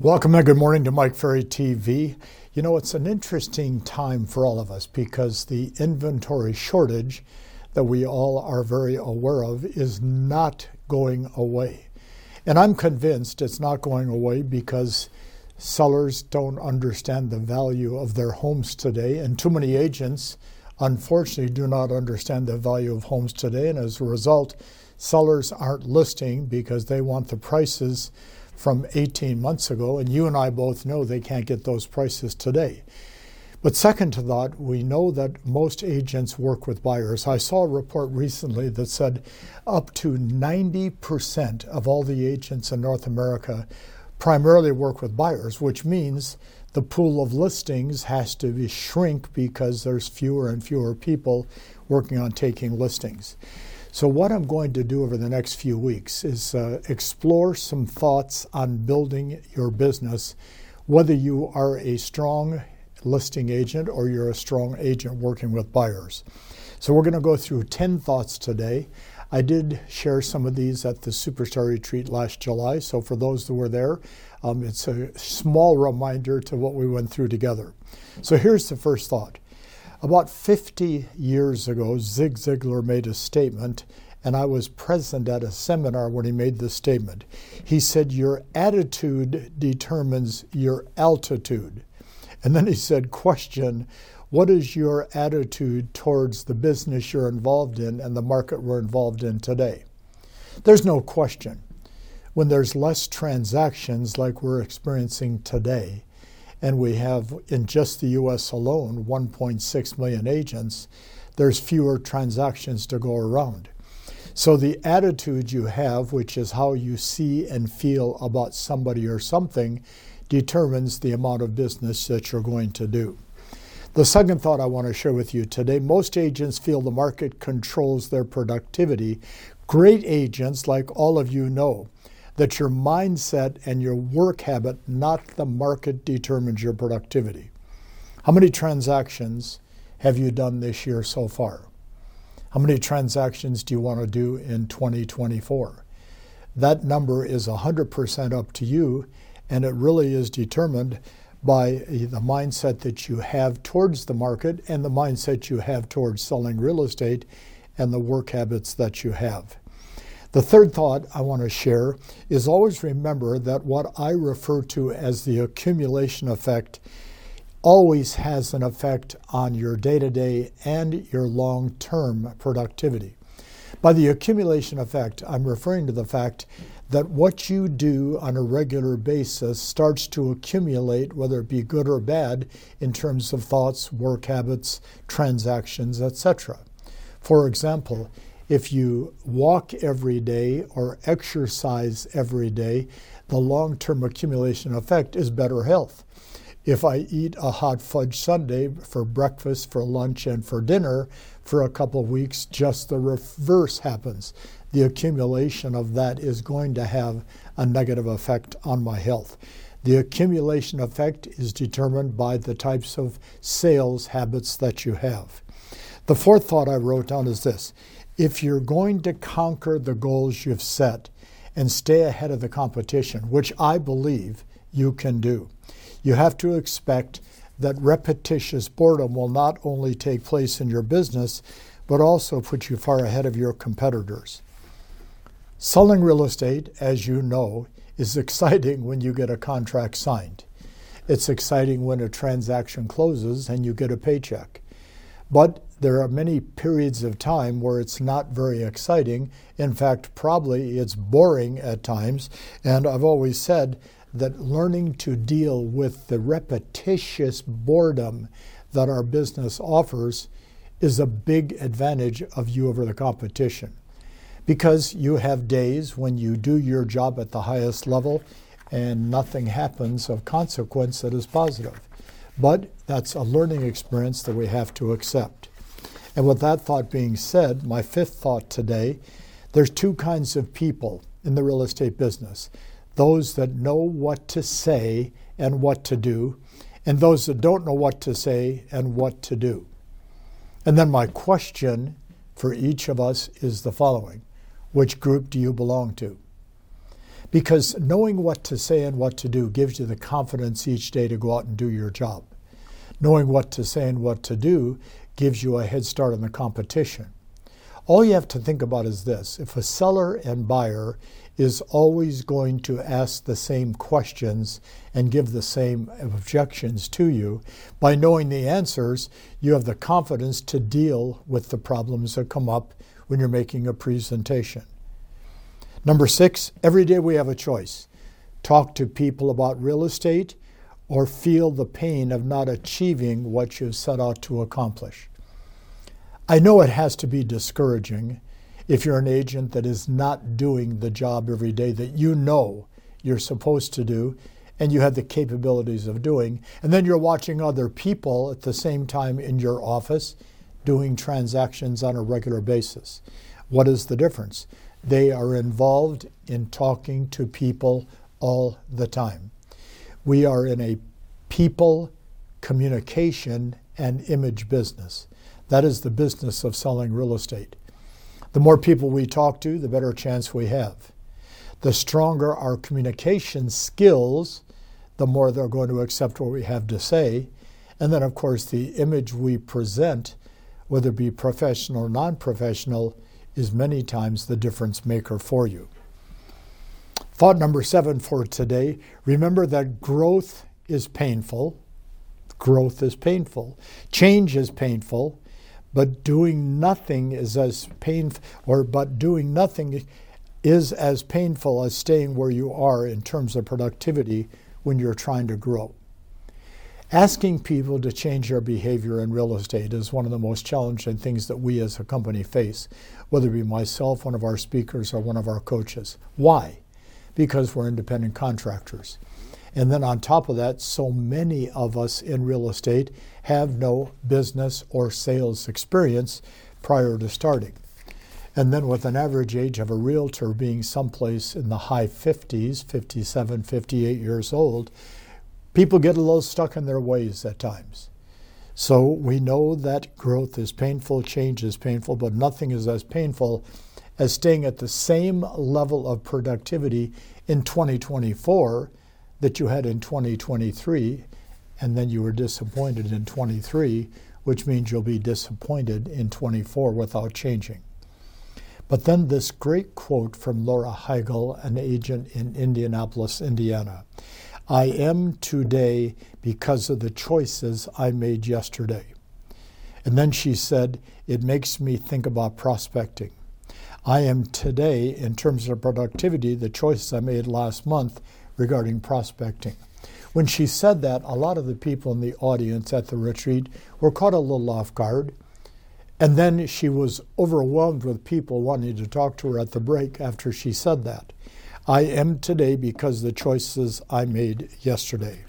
Welcome and good morning to Mike Ferry TV. You know, it's an interesting time for all of us because the inventory shortage that we all are very aware of is not going away. And I'm convinced it's not going away because sellers don't understand the value of their homes today, and too many agents, unfortunately, do not understand the value of homes today. And as a result, sellers aren't listing because they want the prices from 18 months ago, and you and I both know they can't get those prices today. But second to that, we know that most agents work with buyers. I saw a report recently that said up to 90% of all the agents in North America primarily work with buyers, which means the pool of listings has to shrink because there's fewer and fewer people working on taking listings. So, what I'm going to do over the next few weeks is uh, explore some thoughts on building your business, whether you are a strong listing agent or you're a strong agent working with buyers. So, we're going to go through 10 thoughts today. I did share some of these at the Superstar Retreat last July. So, for those that were there, um, it's a small reminder to what we went through together. So, here's the first thought about 50 years ago, Zig Ziglar made a statement, and I was present at a seminar when he made this statement. He said, Your attitude determines your altitude. And then he said, Question, what is your attitude towards the business you're involved in and the market we're involved in today? There's no question. When there's less transactions like we're experiencing today, and we have in just the US alone 1.6 million agents, there's fewer transactions to go around. So the attitude you have, which is how you see and feel about somebody or something, determines the amount of business that you're going to do. The second thought I want to share with you today most agents feel the market controls their productivity. Great agents, like all of you know, that your mindset and your work habit, not the market, determines your productivity. How many transactions have you done this year so far? How many transactions do you want to do in 2024? That number is 100% up to you, and it really is determined by the mindset that you have towards the market and the mindset you have towards selling real estate and the work habits that you have. The third thought I want to share is always remember that what I refer to as the accumulation effect always has an effect on your day to day and your long term productivity. By the accumulation effect, I'm referring to the fact that what you do on a regular basis starts to accumulate, whether it be good or bad, in terms of thoughts, work habits, transactions, etc. For example, if you walk every day or exercise every day, the long term accumulation effect is better health. If I eat a hot fudge sundae for breakfast, for lunch, and for dinner for a couple of weeks, just the reverse happens. The accumulation of that is going to have a negative effect on my health. The accumulation effect is determined by the types of sales habits that you have. The fourth thought I wrote down is this if you're going to conquer the goals you've set and stay ahead of the competition, which I believe you can do, you have to expect that repetitious boredom will not only take place in your business, but also put you far ahead of your competitors. Selling real estate, as you know, is exciting when you get a contract signed. It's exciting when a transaction closes and you get a paycheck. But there are many periods of time where it's not very exciting. In fact, probably it's boring at times. And I've always said that learning to deal with the repetitious boredom that our business offers is a big advantage of you over the competition. Because you have days when you do your job at the highest level and nothing happens of consequence that is positive. But that's a learning experience that we have to accept. And with that thought being said, my fifth thought today there's two kinds of people in the real estate business those that know what to say and what to do, and those that don't know what to say and what to do. And then my question for each of us is the following Which group do you belong to? Because knowing what to say and what to do gives you the confidence each day to go out and do your job. Knowing what to say and what to do gives you a head start on the competition. All you have to think about is this if a seller and buyer is always going to ask the same questions and give the same objections to you, by knowing the answers, you have the confidence to deal with the problems that come up when you're making a presentation. Number six, every day we have a choice talk to people about real estate or feel the pain of not achieving what you've set out to accomplish. I know it has to be discouraging if you're an agent that is not doing the job every day that you know you're supposed to do and you have the capabilities of doing, and then you're watching other people at the same time in your office doing transactions on a regular basis. What is the difference? They are involved in talking to people all the time. We are in a people, communication, and image business. That is the business of selling real estate. The more people we talk to, the better chance we have. The stronger our communication skills, the more they're going to accept what we have to say. And then, of course, the image we present, whether it be professional or non professional, is many times the difference maker for you. Thought number seven for today remember that growth is painful. Growth is painful. Change is painful. But doing nothing is as painful, or but doing nothing is as painful as staying where you are in terms of productivity when you're trying to grow. Asking people to change their behavior in real estate is one of the most challenging things that we as a company face, whether it be myself, one of our speakers, or one of our coaches. Why? Because we're independent contractors. And then on top of that, so many of us in real estate have no business or sales experience prior to starting. And then with an average age of a realtor being someplace in the high 50s, 57, 58 years old, people get a little stuck in their ways at times. So we know that growth is painful, change is painful, but nothing is as painful as staying at the same level of productivity in 2024 that you had in 2023, and then you were disappointed in 23, which means you'll be disappointed in 24 without changing. But then this great quote from Laura Heigl, an agent in Indianapolis, Indiana I am today because of the choices I made yesterday. And then she said, It makes me think about prospecting. I am today, in terms of productivity, the choices I made last month regarding prospecting. When she said that, a lot of the people in the audience at the retreat were caught a little off guard. And then she was overwhelmed with people wanting to talk to her at the break after she said that. I am today because the choices I made yesterday.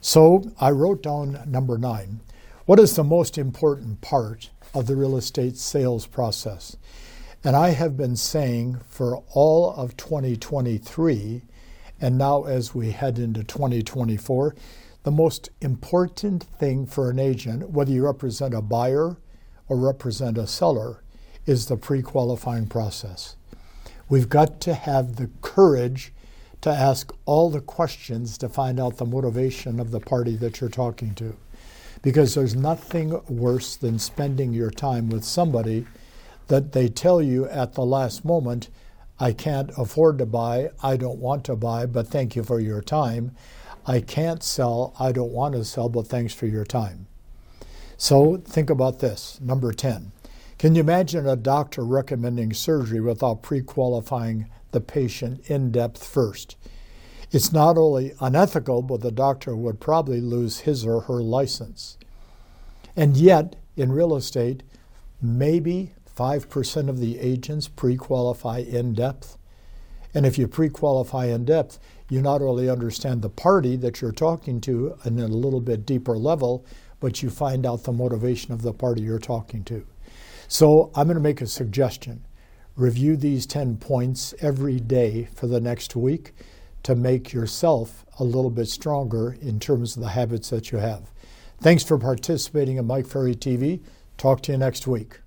So I wrote down number nine. What is the most important part of the real estate sales process? And I have been saying for all of 2023 and now, as we head into 2024, the most important thing for an agent, whether you represent a buyer or represent a seller, is the pre qualifying process. We've got to have the courage to ask all the questions to find out the motivation of the party that you're talking to. Because there's nothing worse than spending your time with somebody that they tell you at the last moment I can't afford to buy, I don't want to buy, but thank you for your time. I can't sell, I don't want to sell, but thanks for your time. So think about this. Number 10. Can you imagine a doctor recommending surgery without pre qualifying the patient in depth first? It's not only unethical, but the doctor would probably lose his or her license. And yet, in real estate, maybe 5% of the agents pre qualify in depth. And if you pre qualify in depth, you not only understand the party that you're talking to in a little bit deeper level, but you find out the motivation of the party you're talking to. So I'm going to make a suggestion. Review these 10 points every day for the next week to make yourself a little bit stronger in terms of the habits that you have. Thanks for participating in Mike Ferry TV. Talk to you next week.